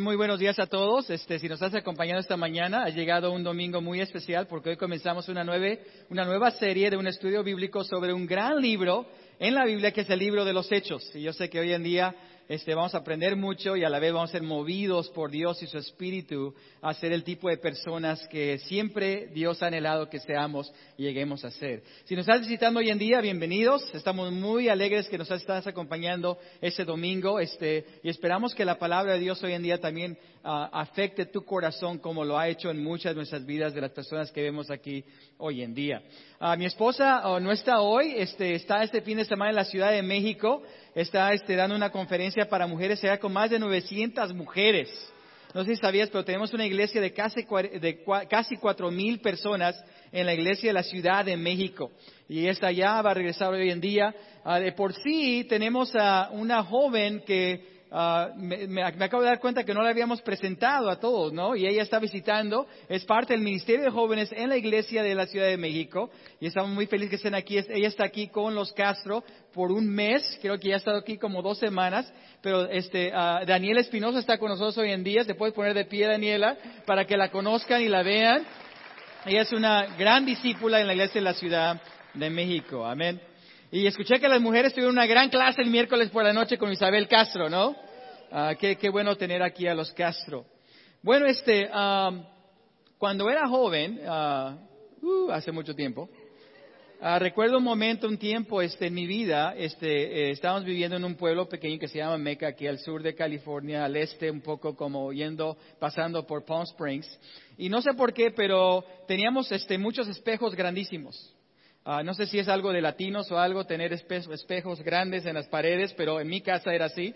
Muy buenos días a todos. Este, si nos estás acompañando esta mañana, ha llegado un domingo muy especial porque hoy comenzamos una, una nueva serie de un estudio bíblico sobre un gran libro en la Biblia que es el libro de los Hechos. Y yo sé que hoy en día este, vamos a aprender mucho y a la vez vamos a ser movidos por Dios y su Espíritu a ser el tipo de personas que siempre Dios ha anhelado que seamos y lleguemos a ser. Si nos estás visitando hoy en día, bienvenidos. Estamos muy alegres que nos estás acompañando ese domingo este, y esperamos que la palabra de Dios hoy en día también afecte tu corazón como lo ha hecho en muchas de nuestras vidas de las personas que vemos aquí hoy en día. Uh, mi esposa uh, no está hoy, este, está este fin de semana en la Ciudad de México está este, dando una conferencia para mujeres, será con más de 900 mujeres. No sé si sabías, pero tenemos una iglesia de casi, de casi 4.000 personas en la iglesia de la Ciudad de México. Y esta ya va a regresar hoy en día. Ah, de por sí tenemos a una joven que Ah, me, acabo de dar cuenta que no la habíamos presentado a todos, ¿no? Y ella está visitando, es parte del Ministerio de Jóvenes en la Iglesia de la Ciudad de México y estamos muy felices que estén aquí. Ella está aquí con los Castro por un mes, creo que ya ha estado aquí como dos semanas, pero este, uh, Daniela Espinosa está con nosotros hoy en día, se puede poner de pie Daniela para que la conozcan y la vean. Ella es una gran discípula en la Iglesia de la Ciudad de México, amén. Y escuché que las mujeres tuvieron una gran clase el miércoles por la noche con Isabel Castro, ¿no? Ah, qué, bueno tener aquí a los Castro. Bueno, este, cuando era joven, uh, uh, hace mucho tiempo, uh, recuerdo un momento, un tiempo este, en mi vida, este, eh, estábamos viviendo en un pueblo pequeño que se llama Meca, aquí al sur de California, al este, un poco como yendo, pasando por Palm Springs. Y no sé por qué, pero teníamos este, muchos espejos grandísimos. Ah, no sé si es algo de latinos o algo tener espejos grandes en las paredes, pero en mi casa era así,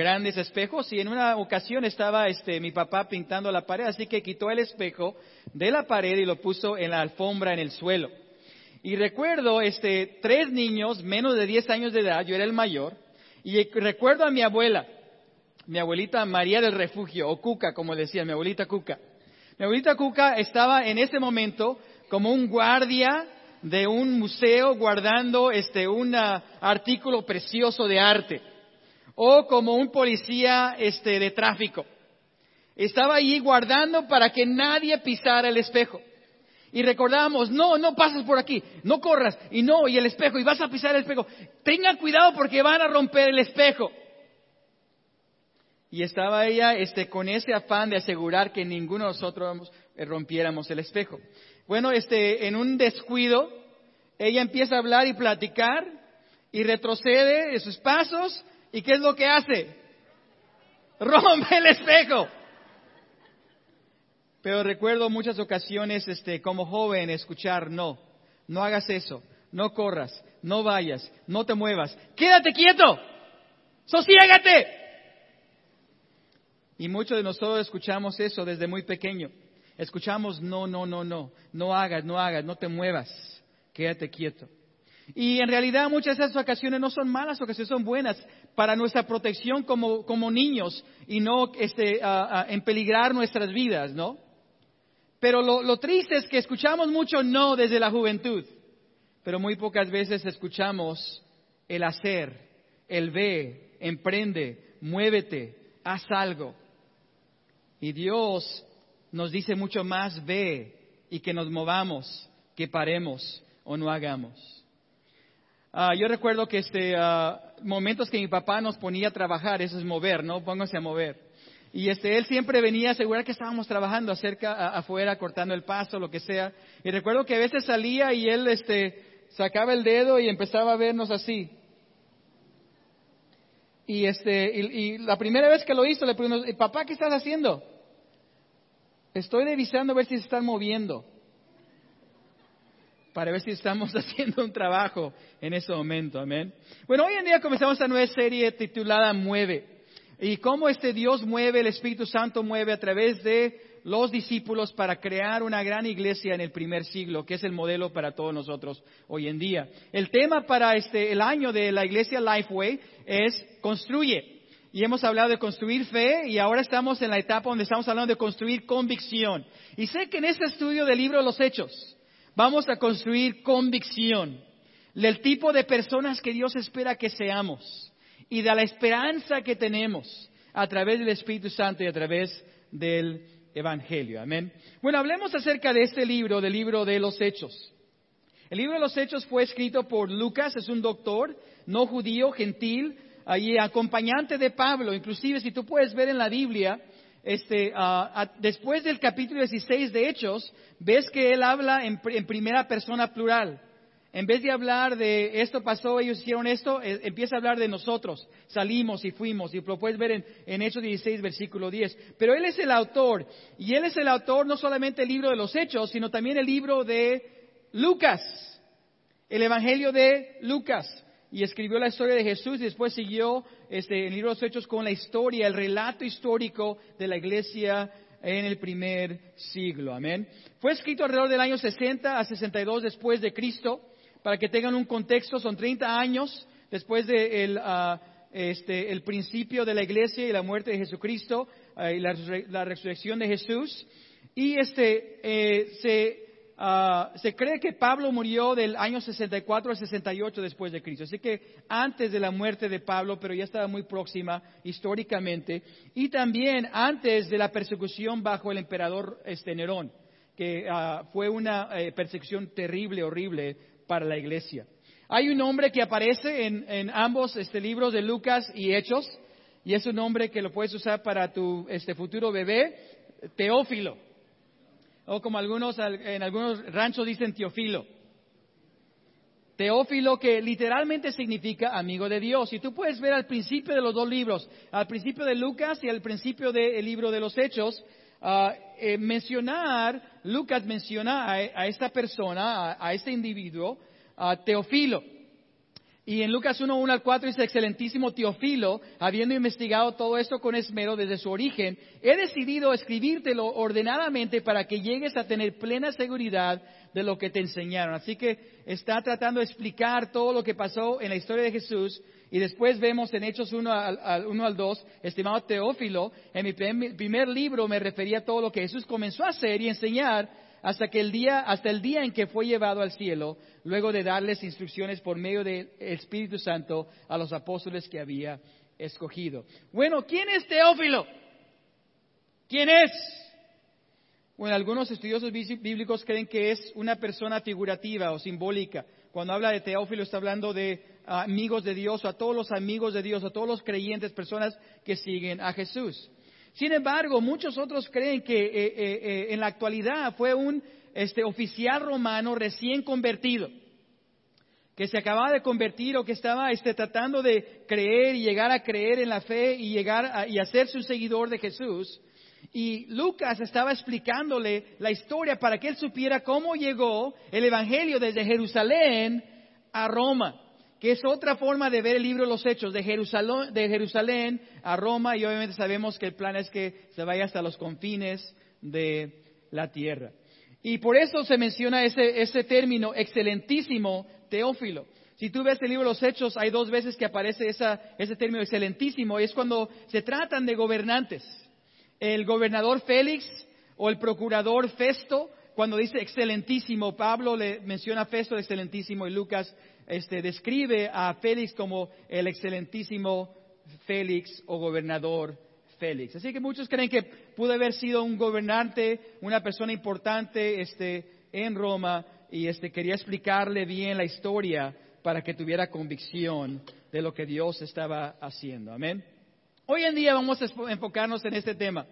grandes espejos. Y en una ocasión estaba este, mi papá pintando la pared, así que quitó el espejo de la pared y lo puso en la alfombra en el suelo. Y recuerdo este, tres niños, menos de 10 años de edad, yo era el mayor, y recuerdo a mi abuela, mi abuelita María del Refugio, o Cuca, como decía, mi abuelita Cuca. Mi abuelita Cuca estaba en ese momento como un guardia de un museo guardando este, un ah, artículo precioso de arte o como un policía este, de tráfico. Estaba allí guardando para que nadie pisara el espejo. Y recordábamos, no, no pases por aquí, no corras, y no, y el espejo, y vas a pisar el espejo. Tengan cuidado porque van a romper el espejo. Y estaba ella este, con ese afán de asegurar que ninguno de nosotros rompiéramos el espejo. Bueno, este, en un descuido, ella empieza a hablar y platicar y retrocede de sus pasos. ¿Y qué es lo que hace? Rompe el espejo. Pero recuerdo muchas ocasiones, este, como joven, escuchar, no, no hagas eso, no corras, no vayas, no te muevas, quédate quieto, sosiégate. Y muchos de nosotros escuchamos eso desde muy pequeño. Escuchamos, no, no, no, no, no hagas, no hagas, no te muevas, quédate quieto. Y en realidad muchas de esas ocasiones no son malas ocasiones, son buenas para nuestra protección como, niños y no este, en peligrar nuestras vidas, ¿no? Pero lo triste es que escuchamos mucho no desde la juventud, pero muy pocas veces escuchamos el hacer, el ve, emprende, muévete, haz algo. Y Dios nos dice mucho más ve y que nos movamos, que paremos o no hagamos. Ah, yo recuerdo que este, ah, momentos que mi papá nos ponía a trabajar, eso es mover, ¿no? Póngase a mover. Y este, él siempre venía a asegurar que estábamos trabajando acerca, afuera, cortando el paso, lo que sea. Y recuerdo que a veces salía y él este, sacaba el dedo y empezaba a vernos así. Y, este, y, y la primera vez que lo hizo le preguntó, papá, ¿qué estás haciendo? Estoy revisando a ver si se están moviendo. Para ver si estamos haciendo un trabajo en ese momento. Amén. Bueno, hoy en día comenzamos esta nueva serie titulada Mueve. Y cómo este Dios mueve, el Espíritu Santo mueve a través de los discípulos para crear una gran iglesia en el primer siglo, que es el modelo para todos nosotros hoy en día. El tema para este, el año de la iglesia Lifeway es construye. Y hemos hablado de construir fe y ahora estamos en la etapa donde estamos hablando de construir convicción. Y sé que en este estudio del libro de los Hechos vamos a construir convicción del tipo de personas que Dios espera que seamos y de la esperanza que tenemos a través del Espíritu Santo y a través del Evangelio. Amén. Bueno, hablemos acerca de este libro, del libro de los Hechos. El libro de los Hechos fue escrito por Lucas, es un doctor, no judío, gentil, y acompañante de Pablo. Inclusive, si tú puedes ver en la Biblia, este, después del capítulo 16 de Hechos, ves que él habla en, primera persona plural. En vez de hablar de esto pasó, ellos hicieron esto, eh, empieza a hablar de nosotros. Salimos y fuimos. Y lo puedes ver en, en, Hechos 16, versículo 10. Pero él es el autor. Y él es el autor no solamente del libro de los Hechos, sino también el libro de Lucas. El Evangelio de Lucas y escribió la historia de Jesús y después siguió este, en el libro de los Hechos con la historia, el relato histórico de la iglesia en el primer siglo. Amén. Fue escrito alrededor del año 60 a 62 después de Cristo. Para que tengan un contexto, son 30 años después del de ah, este, el principio de la iglesia y la muerte de Jesucristo ah, y la, resurrección de Jesús. Y este, eh, se Ah, se cree que Pablo murió del año 64 al 68 después de Cristo. Así que antes de la muerte de Pablo, pero ya estaba muy próxima históricamente. Y también antes de la persecución bajo el emperador este, Nerón, que ah, fue una eh, persecución terrible, horrible para la iglesia. Hay un nombre que aparece en, ambos este, libros de Lucas y Hechos, y es un nombre que lo puedes usar para tu este, futuro bebé, Teófilo o como algunos en algunos ranchos dicen Teofilo. Teófilo que literalmente significa amigo de Dios. Y tú puedes ver al principio de los dos libros, al principio de Lucas y al principio del libro de los Hechos, ah, eh, mencionar, Lucas menciona a, esta persona, a, a este individuo, a Teófilo. Y en Lucas 1, 1 al 4 dice, excelentísimo Teofilo, habiendo investigado todo esto con esmero desde su origen, he decidido escribírtelo ordenadamente para que llegues a tener plena seguridad de lo que te enseñaron. Así que está tratando de explicar todo lo que pasó en la historia de Jesús. Y después vemos en Hechos 1 al, 1 al 2, estimado Teófilo, en mi primer libro me refería a todo lo que Jesús comenzó a hacer y enseñar hasta, que el día, hasta el día en que fue llevado al cielo, luego de darles instrucciones por medio del Espíritu Santo a los apóstoles que había escogido. Bueno, ¿quién es Teófilo? ¿Quién es? Bueno, algunos estudiosos bíblicos creen que es una persona figurativa o simbólica. Cuando habla de Teófilo está hablando de amigos de Dios, a todos los amigos de Dios, a todos los creyentes, personas que siguen a Jesús. Sin embargo, muchos otros creen que eh, eh, eh, en la actualidad fue un este, oficial romano recién convertido, que se acababa de convertir o que estaba este, tratando de creer y llegar a creer en la fe y llegar a, y hacerse un seguidor de Jesús. Y Lucas estaba explicándole la historia para que él supiera cómo llegó el Evangelio desde Jerusalén a Roma que es otra forma de ver el libro de los Hechos, de Jerusalén, de Jerusalén a Roma, y obviamente sabemos que el plan es que se vaya hasta los confines de la tierra. Y por eso se menciona ese, ese término excelentísimo Teófilo. Si tú ves el libro de los Hechos, hay dos veces que aparece ese término excelentísimo, y es cuando se tratan de gobernantes. El gobernador Félix o el procurador Festo, cuando dice excelentísimo, Pablo le menciona a Festo excelentísimo y Lucas este, describe a Félix como el excelentísimo Félix o gobernador Félix. Así que muchos creen que pudo haber sido un gobernante, una persona importante este, en Roma y este, quería explicarle bien la historia para que tuviera convicción de lo que Dios estaba haciendo. Amén. Hoy en día vamos a enfocarnos en este tema.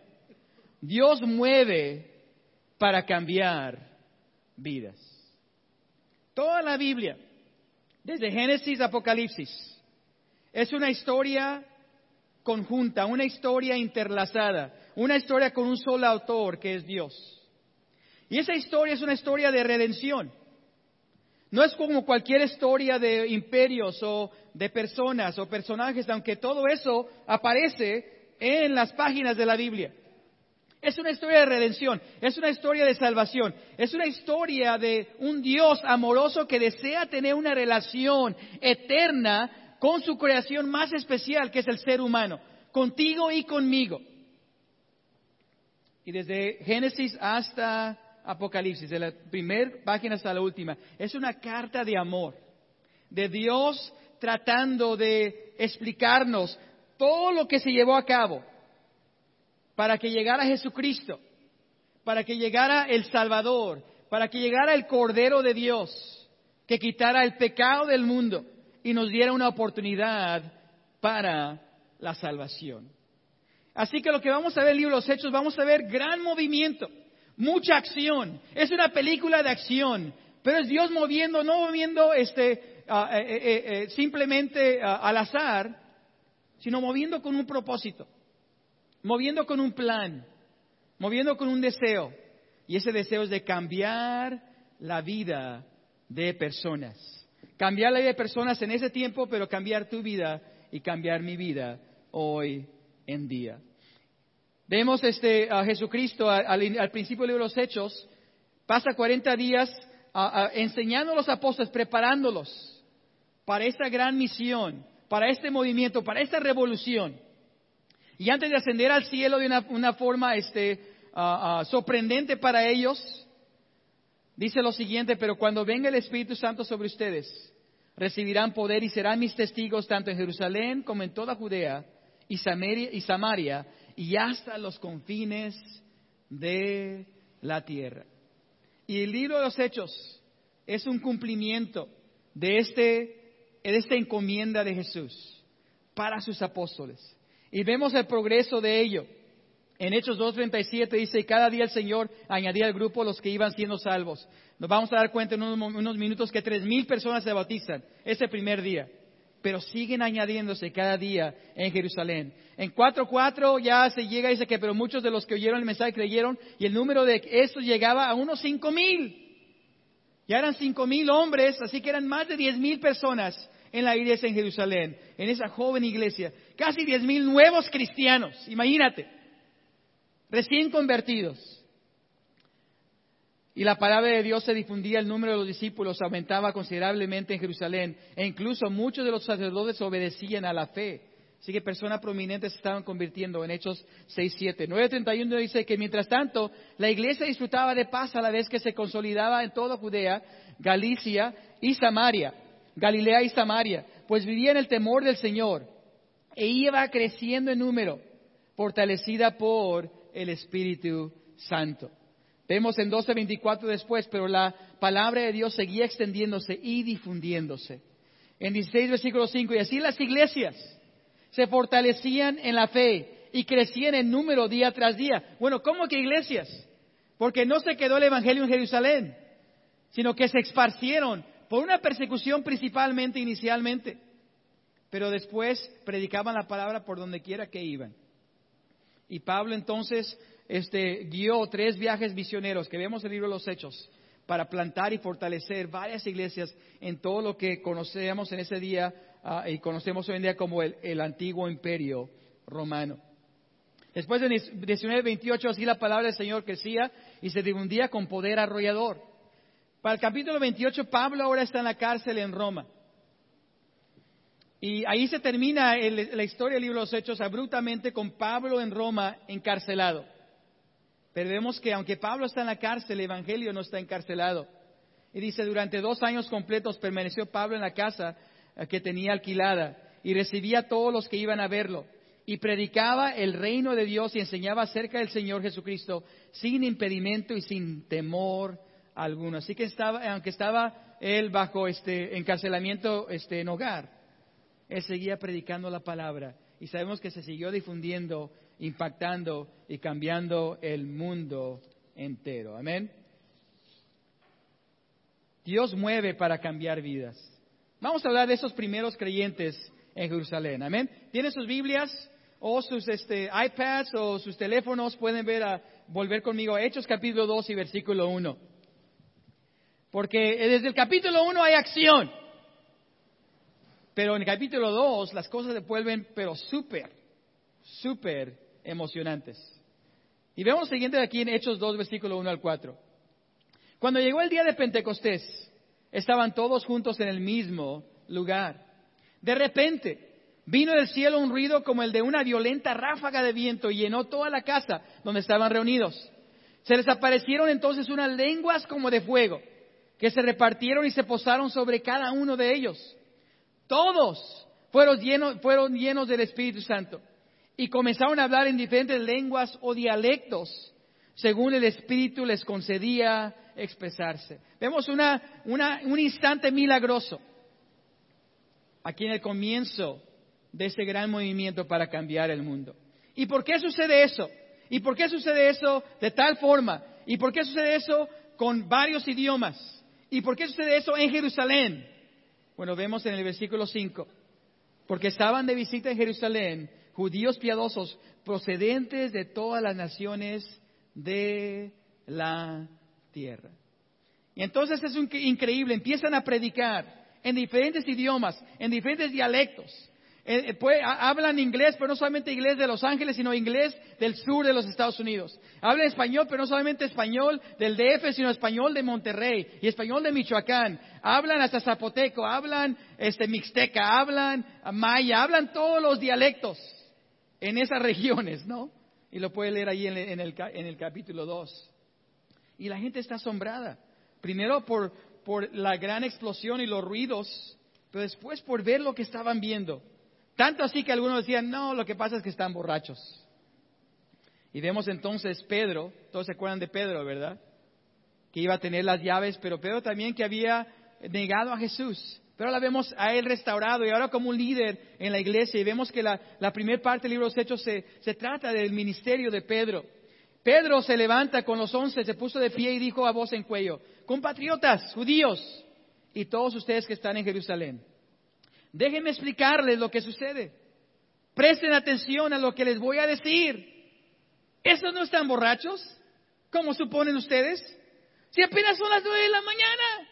Dios mueve para cambiar vidas. Toda la Biblia desde Génesis a Apocalipsis. Es una historia conjunta, una historia interlazada, una historia con un solo autor que es Dios. Y esa historia es una historia de redención. No es como cualquier historia de imperios o de personas o personajes, aunque todo eso aparece en las páginas de la Biblia. Es una historia de redención, es una historia de salvación, es una historia de un Dios amoroso que desea tener una relación eterna con su creación más especial, que es el ser humano, contigo y conmigo. Y desde Génesis hasta Apocalipsis, de la primera página hasta la última, es una carta de amor, de Dios tratando de explicarnos todo lo que se llevó a cabo para que llegara Jesucristo, para que llegara el Salvador, para que llegara el Cordero de Dios, que quitara el pecado del mundo y nos diera una oportunidad para la salvación. Así que lo que vamos a ver en el libro de los Hechos, vamos a ver gran movimiento, mucha acción. Es una película de acción, pero es Dios moviendo, no moviendo este, eh, simplemente ah, al azar, sino moviendo con un propósito, moviendo con un plan, moviendo con un deseo. Y ese deseo es de cambiar la vida de personas. Cambiar la vida de personas en ese tiempo, pero cambiar tu vida y cambiar mi vida hoy en día. Vemos este, a Jesucristo al, principio del libro de los Hechos, pasa 40 días enseñando a los apóstoles, preparándolos para esta gran misión, para este movimiento, para esta revolución. Y antes de ascender al cielo de una, forma este, sorprendente para ellos, dice lo siguiente, pero cuando venga el Espíritu Santo sobre ustedes, recibirán poder y serán mis testigos tanto en Jerusalén como en toda Judea y Samaria, y, Samaria, y hasta los confines de la tierra. Y el libro de los Hechos es un cumplimiento de, este, de esta encomienda de Jesús para sus apóstoles. Y vemos el progreso de ello. En Hechos 2.37 dice, cada día el Señor añadía al grupo los que iban siendo salvos. Nos vamos a dar cuenta en unos, minutos que tres mil personas se bautizan ese primer día. Pero siguen añadiéndose cada día en Jerusalén. En 4.4 ya se llega y dice que, pero muchos de los que oyeron el mensaje creyeron y el número de esos llegaba a unos cinco mil. Ya eran cinco mil hombres, así que eran más de diez mil personas en la iglesia en Jerusalén, en esa joven iglesia. Casi diez mil nuevos cristianos, imagínate, recién convertidos. Y la palabra de Dios se difundía, el número de los discípulos aumentaba considerablemente en Jerusalén, e incluso muchos de los sacerdotes obedecían a la fe. Así que personas prominentes estaban convirtiendo en Hechos 6, 7. 9.31 dice que mientras tanto la iglesia disfrutaba de paz a la vez que se consolidaba en toda Judea, Galicia y Samaria Galilea y Samaria, pues vivía en el temor del Señor e iba creciendo en número, fortalecida por el Espíritu Santo. Vemos en 12.24 después, pero la palabra de Dios seguía extendiéndose y difundiéndose. En 16 versículo 5, y así las iglesias se fortalecían en la fe y crecían en número día tras día. Bueno, ¿cómo que iglesias? Porque no se quedó el Evangelio en Jerusalén, sino que se esparcieron por una persecución principalmente inicialmente, pero después predicaban la palabra por donde quiera que iban. Y Pablo entonces este, guió tres viajes misioneros que vemos en el libro de los Hechos para plantar y fortalecer varias iglesias en todo lo que conocemos en ese día ah, y conocemos hoy en día como el, antiguo imperio romano. Después de 1928, así la palabra del Señor crecía y se difundía con poder arrollador. Para el capítulo 28, Pablo ahora está en la cárcel en Roma. Y ahí se termina la historia del libro de los Hechos abruptamente con Pablo en Roma encarcelado. Pero vemos que aunque Pablo está en la cárcel, el Evangelio no está encarcelado. Y dice, durante dos años completos permaneció Pablo en la casa eh, que tenía alquilada y recibía a todos los que iban a verlo. Y predicaba el reino de Dios y enseñaba acerca del Señor Jesucristo sin impedimento y sin temor alguno. Así que estaba, aunque estaba él bajo este encarcelamiento este, en hogar, él seguía predicando la palabra y sabemos que se siguió difundiendo, impactando y cambiando el mundo entero. Amén. Dios mueve para cambiar vidas. Vamos a hablar de esos primeros creyentes en Jerusalén. Amén. ¿Tienen sus Biblias o sus este, iPads o sus teléfonos? Pueden ver a, volver conmigo a Hechos capítulo 2 y versículo 1. Porque desde el capítulo 1 hay acción. Pero en el capítulo 2 las cosas se vuelven, pero súper, súper emocionantes. Y vemos lo siguiente aquí en Hechos 2, versículo 1 al 4. Cuando llegó el día de Pentecostés, estaban todos juntos en el mismo lugar. De repente, vino del cielo un ruido como el de una violenta ráfaga de viento y llenó toda la casa donde estaban reunidos. Se les aparecieron entonces unas lenguas como de fuego que se repartieron y se posaron sobre cada uno de ellos. Todos fueron llenos, fueron llenos del Espíritu Santo y comenzaron a hablar en diferentes lenguas o dialectos según el Espíritu les concedía expresarse. Vemos una, un instante milagroso aquí en el comienzo de ese gran movimiento para cambiar el mundo. ¿Y por qué sucede eso? ¿Y por qué sucede eso de tal forma? ¿Y por qué sucede eso con varios idiomas? ¿Y por qué sucede eso en Jerusalén? Bueno, vemos en el versículo 5. Porque estaban de visita en Jerusalén judíos piadosos procedentes de todas las naciones de la tierra. Y entonces es increíble, empiezan a predicar en diferentes idiomas, en diferentes dialectos. Eh, eh, hablan inglés, pero no solamente inglés de Los Ángeles, sino inglés del sur de los Estados Unidos. Hablan español, pero no solamente español del DF, sino español de Monterrey y español de Michoacán. Hablan hasta zapoteco, hablan este, mixteca, hablan maya, hablan todos los dialectos en esas regiones, ¿no? Y lo puede leer ahí en el, en el capítulo 2. Y la gente está asombrada. Primero por, por la gran explosión y los ruidos, pero después por ver lo que estaban viendo. Tanto así que algunos decían, no, lo que pasa es que están borrachos. Y vemos entonces Pedro, todos se acuerdan de Pedro, ¿verdad? Que iba a tener las llaves, pero Pedro también que había negado a Jesús. Pero ahora vemos a él restaurado y ahora como un líder en la iglesia. Y vemos que la, primera parte del libro de los Hechos se, se trata del ministerio de Pedro. Pedro se levanta con los once, se puso de pie y dijo a voz en cuello, compatriotas, judíos, y todos ustedes que están en Jerusalén. Déjenme explicarles lo que sucede. Presten atención a lo que les voy a decir. ¿Esos no están borrachos? como suponen ustedes? Si apenas son las nueve de la mañana.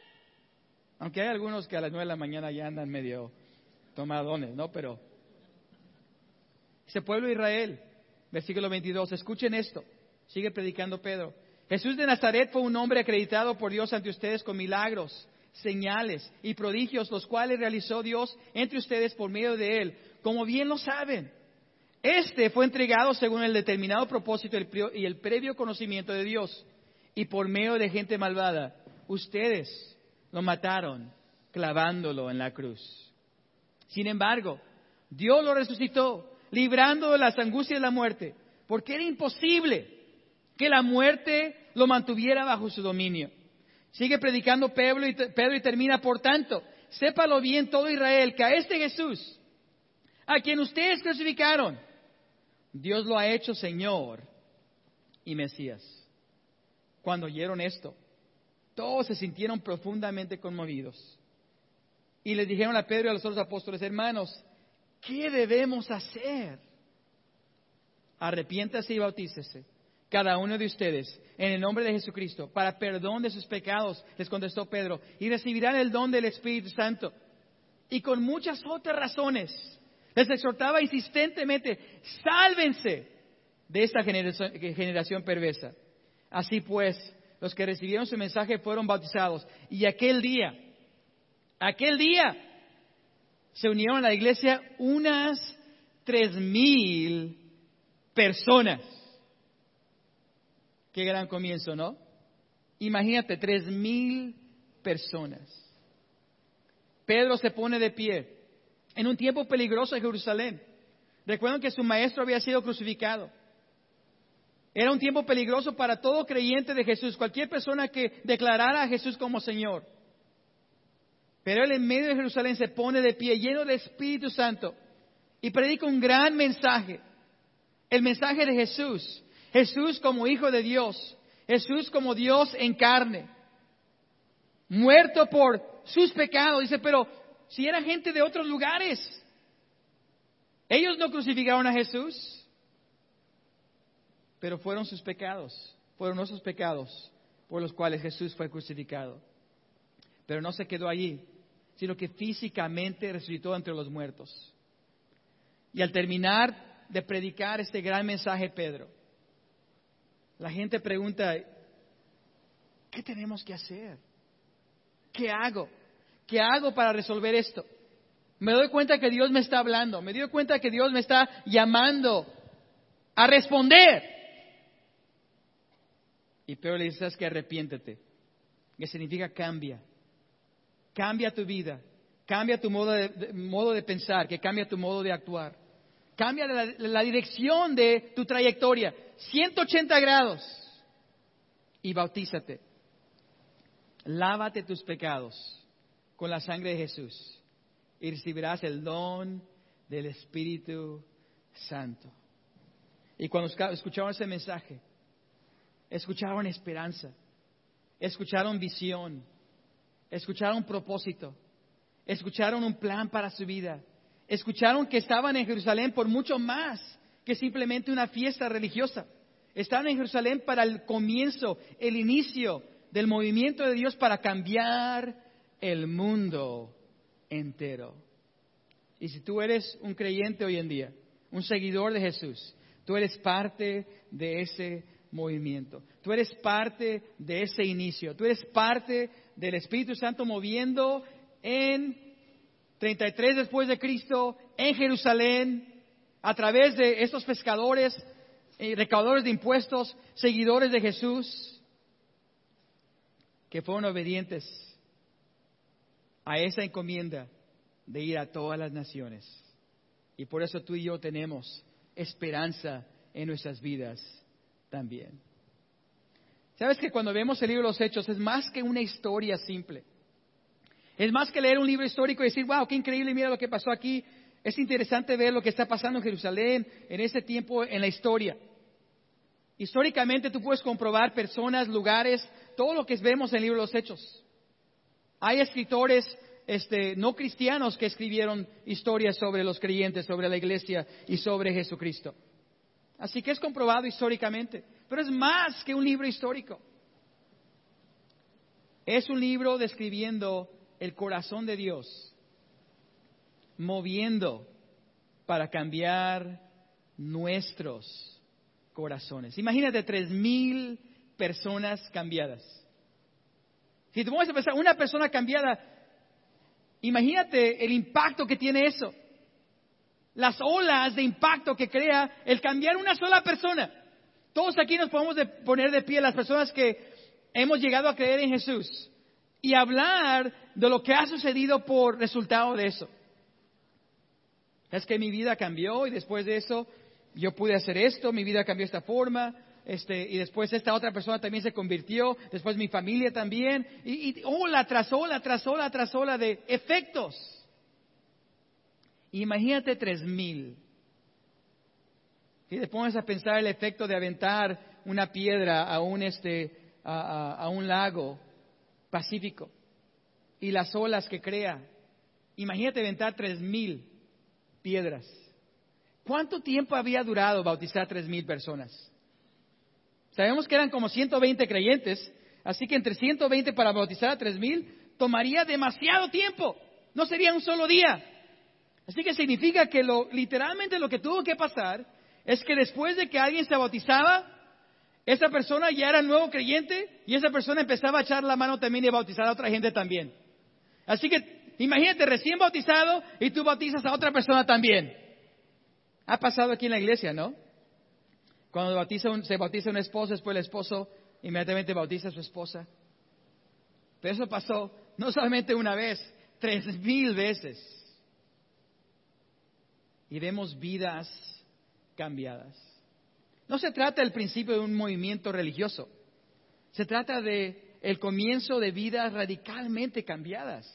Aunque hay algunos que a las nueve de la mañana ya andan medio tomadones, ¿no? Pero ese pueblo de Israel, versículo 22, escuchen esto. Sigue predicando Pedro. Jesús de Nazaret fue un hombre acreditado por Dios ante ustedes con milagros señales y prodigios, los cuales realizó Dios entre ustedes por medio de él, como bien lo saben. Este fue entregado según el determinado propósito y el previo conocimiento de Dios, y por medio de gente malvada, ustedes lo mataron clavándolo en la cruz. Sin embargo, Dios lo resucitó, librando de las angustias de la muerte, porque era imposible que la muerte lo mantuviera bajo su dominio. Sigue predicando Pedro y, Pedro y termina, por tanto, sépalo bien todo Israel, que a este Jesús, a quien ustedes crucificaron, Dios lo ha hecho Señor y Mesías. Cuando oyeron esto, todos se sintieron profundamente conmovidos. Y les dijeron a Pedro y a los otros apóstoles, hermanos, ¿qué debemos hacer? Arrepiéntase y bautícese cada uno de ustedes en el nombre de Jesucristo para perdón de sus pecados, les contestó Pedro, y recibirán el don del Espíritu Santo. Y con muchas otras razones les exhortaba insistentemente, sálvense de esta generación, generación perversa. Así pues, los que recibieron su mensaje fueron bautizados. Y aquel día, aquel día, se unieron a la iglesia unas tres mil personas. Qué gran comienzo, ¿no? Imagínate, tres mil personas. Pedro se pone de pie en un tiempo peligroso en Jerusalén. Recuerden que su maestro había sido crucificado. Era un tiempo peligroso para todo creyente de Jesús, cualquier persona que declarara a Jesús como Señor. Pero él en medio de Jerusalén se pone de pie, lleno de Espíritu Santo, y predica un gran mensaje. El mensaje de Jesús, Jesús como Hijo de Dios, Jesús como Dios en carne, muerto por sus pecados. Dice, pero si era gente de otros lugares, ellos no crucificaron a Jesús, pero fueron sus pecados, fueron nuestros pecados por los cuales Jesús fue crucificado. Pero no se quedó allí, sino que físicamente resucitó entre los muertos. Y al terminar de predicar este gran mensaje, Pedro, la gente pregunta, ¿qué tenemos que hacer? ¿Qué hago? ¿Qué hago para resolver esto? Me doy cuenta que Dios me está hablando, me doy cuenta que Dios me está llamando a responder. Y Pedro le dice, ¿sabes que Arrepiéntete. Que significa cambia. Cambia tu vida. cambia tu modo de, modo de pensar, que cambia tu modo de actuar. Cambia la, dirección de tu trayectoria, 180 grados, y bautízate. Lávate tus pecados con la sangre de Jesús y recibirás el don del Espíritu Santo. Y cuando escucharon ese mensaje, escucharon esperanza, escucharon visión, escucharon propósito, escucharon un plan para su vida, escucharon que estaban en Jerusalén por mucho más que simplemente una fiesta religiosa. Estaban en Jerusalén para el comienzo, el inicio del movimiento de Dios para cambiar el mundo entero. Y si tú eres un creyente hoy en día, un seguidor de Jesús, tú eres parte de ese movimiento. Tú eres parte de ese inicio. Tú eres parte del Espíritu Santo moviendo en 33 después de Cristo, en Jerusalén, a través de estos pescadores, eh, recaudadores de impuestos, seguidores de Jesús, que fueron obedientes a esa encomienda de ir a todas las naciones. Y por eso tú y yo tenemos esperanza en nuestras vidas también. Sabes que cuando vemos el libro de los Hechos es más que una historia simple. Es más que leer un libro histórico y decir, wow, qué increíble, mira lo que pasó aquí. Es interesante ver lo que está pasando en Jerusalén en ese tiempo en la historia. Históricamente tú puedes comprobar personas, lugares, todo lo que vemos en el libro de los Hechos. Hay escritores este, no cristianos que escribieron historias sobre los creyentes, sobre la iglesia y sobre Jesucristo. Así que es comprobado históricamente, pero es más que un libro histórico. Es un libro describiendo el corazón de Dios, moviendo para cambiar nuestros corazones. Imagínate tres mil personas cambiadas. Si te pones a pensar, una persona cambiada, imagínate el impacto que tiene eso las olas de impacto que crea el cambiar una sola persona. Todos aquí nos podemos poner de pie las personas que hemos llegado a creer en Jesús y hablar de lo que ha sucedido por resultado de eso. Es que mi vida cambió y después de eso yo pude hacer esto, mi vida cambió de esta forma, este, y después esta otra persona también se convirtió, después mi familia también, y, y ola tras ola, tras ola, tras ola de efectos. Imagínate tres mil. Si te pones a pensar el efecto de aventar una piedra a un, este, a, un lago pacífico y las olas que crea, imagínate aventar tres mil piedras. ¿Cuánto tiempo había durado bautizar tres mil personas? Sabemos que eran como 120 creyentes, así que entre 120 para bautizar a tres mil tomaría demasiado tiempo. No sería un solo día. Así que significa que literalmente lo que tuvo que pasar es que después de que alguien se bautizaba, esa persona ya era nuevo creyente y esa persona empezaba a echar la mano también y a bautizar a otra gente también. Así que imagínate recién bautizado y tú bautizas a otra persona también. Ha pasado aquí en la iglesia, ¿no? Cuando se bautiza un esposo, después el esposo inmediatamente bautiza a su esposa. Pero eso pasó no solamente una vez, tres mil veces y vemos vidas cambiadas. No se trata del principio de un movimiento religioso. Se trata de el comienzo de vidas radicalmente cambiadas,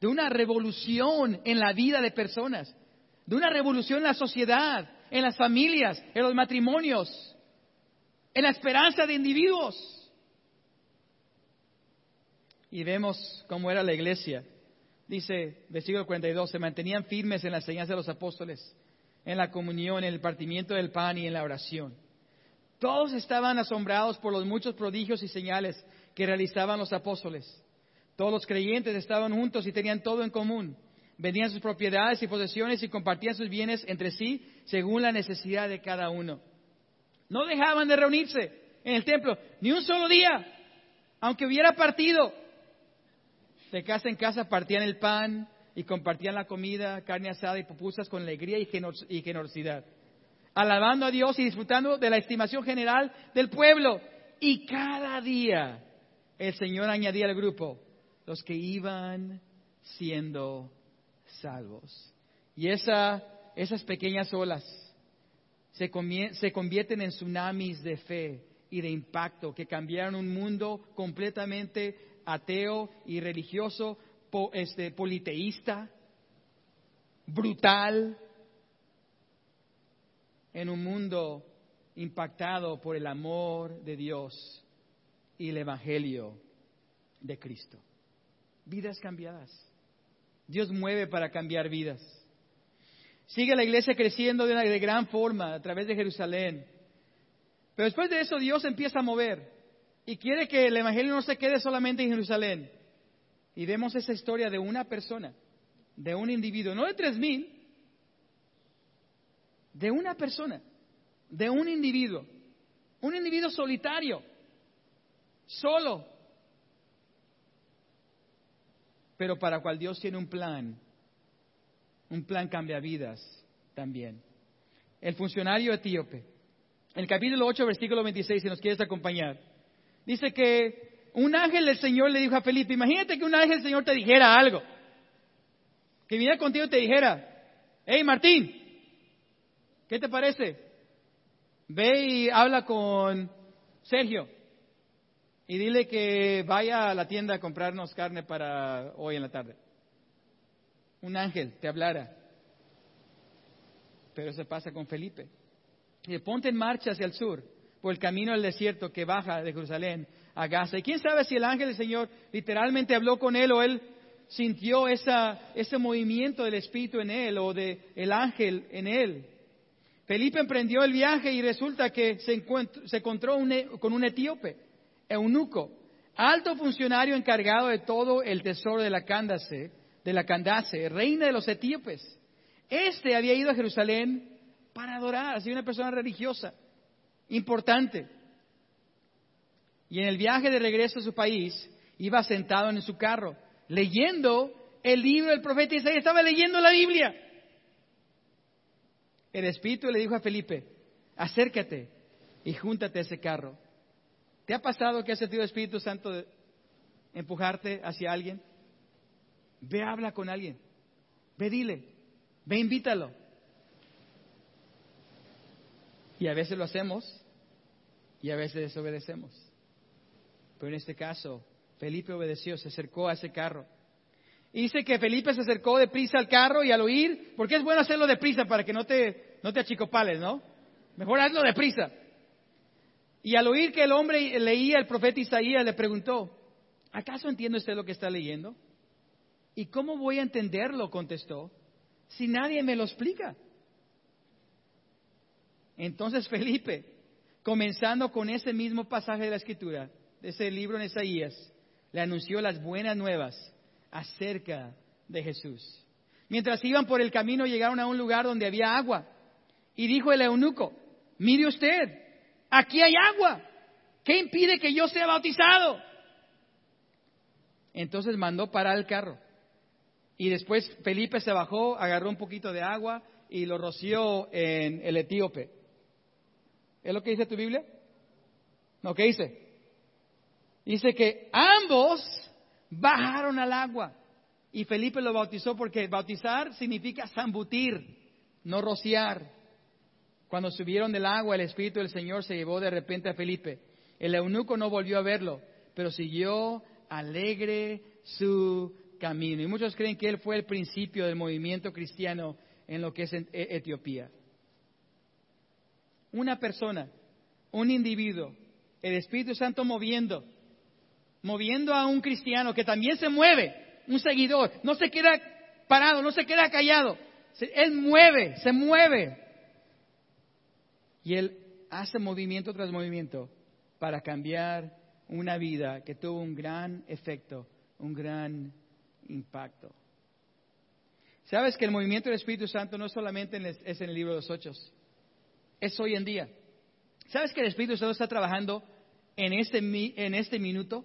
de una revolución en la vida de personas, de una revolución en la sociedad, en las familias, en los matrimonios, en la esperanza de individuos. Y vemos cómo era la iglesia dice, versículo 42, se mantenían firmes en la enseñanza de los apóstoles, en la comunión, en el partimiento del pan y en la oración. Todos estaban asombrados por los muchos prodigios y señales que realizaban los apóstoles. Todos los creyentes estaban juntos y tenían todo en común. Vendían sus propiedades y posesiones y compartían sus bienes entre sí según la necesidad de cada uno. No dejaban de reunirse en el templo ni un solo día, aunque hubiera partido de casa en casa partían el pan y compartían la comida, carne asada y pupusas con alegría y generosidad, alabando a Dios y disfrutando de la estimación general del pueblo. Y cada día el Señor añadía al grupo los que iban siendo salvos. Y esa, esas pequeñas olas se, se convierten en tsunamis de fe y de impacto que cambiaron un mundo completamente ateo y religioso, este, politeísta, brutal, en un mundo impactado por el amor de Dios y el Evangelio de Cristo. Vidas cambiadas. Dios mueve para cambiar vidas. Sigue la iglesia creciendo de, gran forma a través de Jerusalén. Pero después de eso Dios empieza a mover y quiere que el Evangelio no se quede solamente en Jerusalén. Y vemos esa historia de una persona, de un individuo, no de tres mil, de una persona, de un individuo, un individuo solitario, solo, pero para cual Dios tiene un plan, un plan cambia vidas también. El funcionario etíope, el capítulo 8, versículo 26, si nos quieres acompañar, dice que un ángel del Señor le dijo a Felipe, imagínate que un ángel del Señor te dijera algo, que viniera contigo y te dijera, hey Martín, ¿qué te parece? Ve y habla con Sergio y dile que vaya a la tienda a comprarnos carne para hoy en la tarde. Un ángel te hablara. Pero eso pasa con Felipe. Y ponte en marcha hacia el sur, por el camino del desierto que baja de Jerusalén a Gaza. Y quién sabe si el ángel del Señor literalmente habló con él o él sintió ese movimiento del Espíritu en él o del el ángel en él. Felipe emprendió el viaje y resulta que se, encontró e, con un etíope eunuco, alto funcionario encargado de todo el tesoro de la Candace, de la Candace, reina de los etíopes. Este había ido a Jerusalén para adorar, así una persona religiosa, importante. Y en el viaje de regreso a su país, iba sentado en su carro, leyendo el libro del profeta Isaías, estaba leyendo la Biblia. El Espíritu le dijo a Felipe, acércate y júntate a ese carro. ¿Te ha pasado que has sentido Espíritu Santo empujarte hacia alguien? Ve, habla con alguien. Ve, dile. Ve, invítalo. Y a veces lo hacemos y a veces desobedecemos. Pero en este caso, Felipe obedeció, se acercó a ese carro. Dice que Felipe se acercó deprisa al carro y al oír, porque es bueno hacerlo deprisa para que no te, no te achicopales, ¿no? Mejor hazlo deprisa. Y al oír que el hombre leía el profeta Isaías, le preguntó, ¿acaso entiende usted lo que está leyendo? ¿Y cómo voy a entenderlo? contestó, si nadie me lo explica. Entonces Felipe, comenzando con ese mismo pasaje de la escritura, de ese libro en Isaías, le anunció las buenas nuevas acerca de Jesús. Mientras iban por el camino llegaron a un lugar donde había agua. Y dijo el eunuco, mire usted, aquí hay agua. ¿Qué impide que yo sea bautizado? Entonces mandó parar el carro. Y después Felipe se bajó, agarró un poquito de agua y lo roció en el etíope. ¿Es lo que dice tu Biblia? No, ¿qué dice? Dice que ambos bajaron al agua. Y Felipe lo bautizó porque bautizar significa zambutir, no rociar. Cuando subieron del agua, el Espíritu del Señor se llevó de repente a Felipe. El eunuco no volvió a verlo, pero siguió alegre su camino. Y muchos creen que él fue el principio del movimiento cristiano en lo que es e-, Etiopía. Una persona, un individuo, el Espíritu Santo moviendo, moviendo a un cristiano que también se mueve, un seguidor, no se queda parado, no se queda callado, él mueve, se mueve y Él hace movimiento tras movimiento para cambiar una vida que tuvo un gran efecto, un gran impacto. Sabes que el movimiento del Espíritu Santo no solamente es en el libro de los Hechos, es hoy en día. ¿Sabes que el Espíritu Santo está trabajando en este, en este minuto?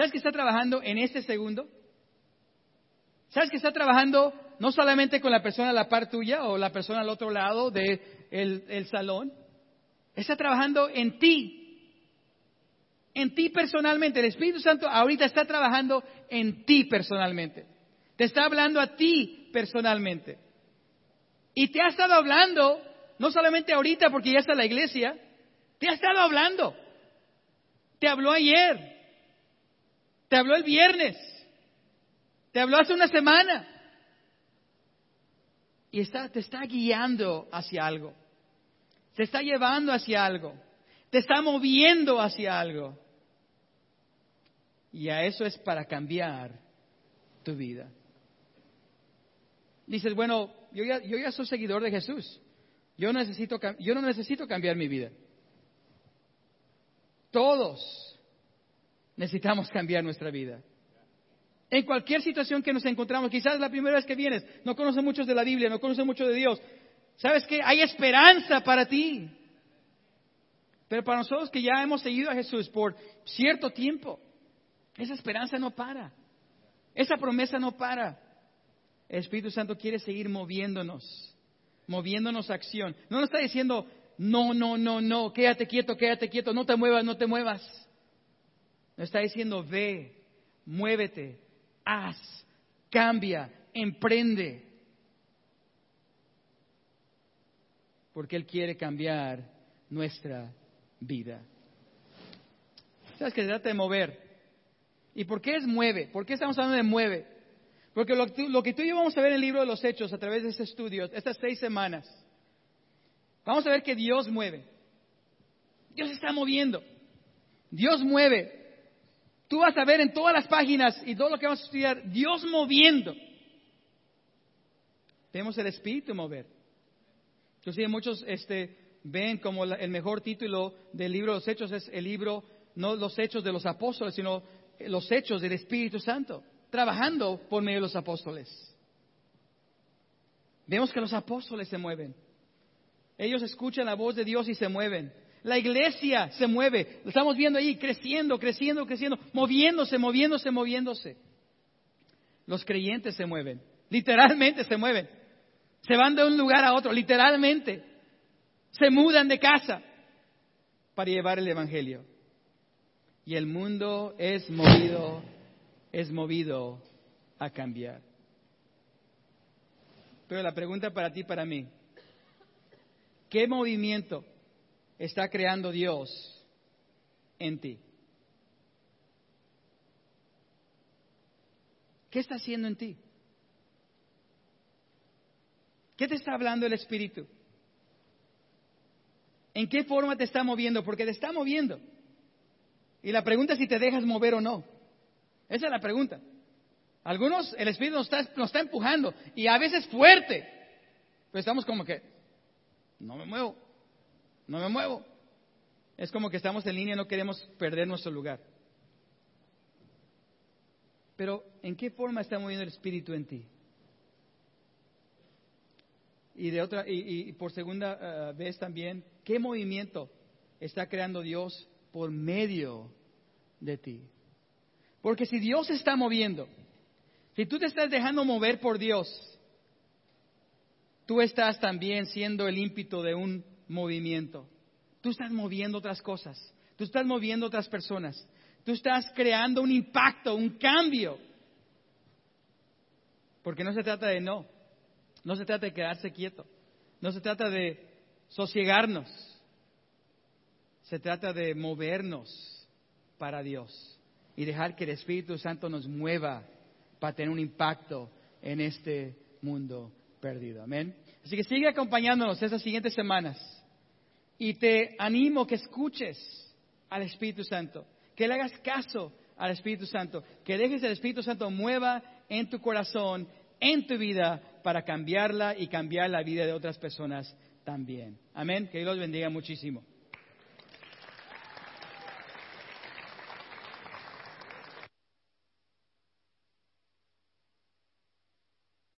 ¿Sabes que está trabajando en este segundo? ¿Sabes que está trabajando no solamente con la persona a la par tuya o la persona al otro lado del el salón? Está trabajando en ti. En ti personalmente. El Espíritu Santo ahorita está trabajando en ti personalmente. Te está hablando a ti personalmente. Y te ha estado hablando, no solamente ahorita porque ya está la iglesia, te ha estado hablando. Te habló ayer. Te habló el viernes. Te habló hace una semana. Y está, te está guiando hacia algo. Te está llevando hacia algo. Te está moviendo hacia algo. Y a eso es para cambiar tu vida. Dices, bueno, yo ya, yo ya soy seguidor de Jesús. Yo, necesito, yo no necesito cambiar mi vida. Todos necesitamos cambiar nuestra vida. En cualquier situación que nos encontramos, quizás la primera vez que vienes, no conoces mucho de la Biblia, no conoces mucho de Dios. ¿Sabes que Hay esperanza para ti. Pero para nosotros que ya hemos seguido a Jesús por cierto tiempo, esa esperanza no para. Esa promesa no para. El Espíritu Santo quiere seguir moviéndonos, moviéndonos a acción. No nos está diciendo, no, no, no, no, quédate quieto, quédate quieto, no te muevas, no te muevas. Nos está diciendo, ve, muévete, haz, cambia, emprende. Porque Él quiere cambiar nuestra vida. ¿Sabes que se trata de mover? ¿Y por qué es mueve? ¿Por qué estamos hablando de mueve? Porque lo, que tú y yo vamos a ver en el libro de los Hechos a través de este estudio, estas seis semanas, vamos a ver que Dios mueve. Dios está moviendo. Dios mueve. Tú vas a ver en todas las páginas y todo lo que vamos a estudiar, Dios moviendo. Vemos el Espíritu mover. Entonces muchos este, ven como el mejor título del libro de los Hechos es el libro, no los Hechos de los Apóstoles, sino los Hechos del Espíritu Santo, trabajando por medio de los apóstoles. Vemos que los apóstoles se mueven. Ellos escuchan la voz de Dios y se mueven. La iglesia se mueve. Lo estamos viendo ahí, creciendo, creciendo, creciendo, moviéndose, moviéndose, moviéndose. Los creyentes se mueven. Literalmente se mueven. Se van de un lugar a otro, literalmente. Se mudan de casa para llevar el Evangelio. Y el mundo es movido, es movido a cambiar. Pero la pregunta para ti, para mí, ¿qué movimiento está creando Dios en ti? ¿Qué está haciendo en ti? ¿Qué te está hablando el Espíritu? ¿En qué forma te está moviendo? Porque te está moviendo. Y la pregunta es si te dejas mover o no. Esa es la pregunta. Algunos, el Espíritu nos está, nos está empujando y a veces fuerte. Pero estamos como que, no me muevo, no me muevo. Es como que estamos en línea y no queremos perder nuestro lugar. Pero, ¿en qué forma está moviendo el Espíritu en ti? Y, de otra, y, por segunda eh, vez también, ¿qué movimiento está creando Dios por medio de ti? Porque si Dios está moviendo, si tú te estás dejando mover por Dios, tú estás también siendo el ímpito de un movimiento. Tú estás moviendo otras cosas, tú estás moviendo otras personas, tú estás creando un impacto, un cambio. Porque no se trata de no, no se trata de quedarse quieto, no se trata de sosiegarnos, se trata de movernos para Dios y dejar que el Espíritu Santo nos mueva para tener un impacto en este mundo perdido. Amén. Así que sigue acompañándonos esas siguientes semanas y te animo que escuches al Espíritu Santo, que le hagas caso al Espíritu Santo, que dejes el Espíritu Santo mueva en tu corazón en tu vida para cambiarla y cambiar la vida de otras personas también. Amén. Que Dios los bendiga muchísimo.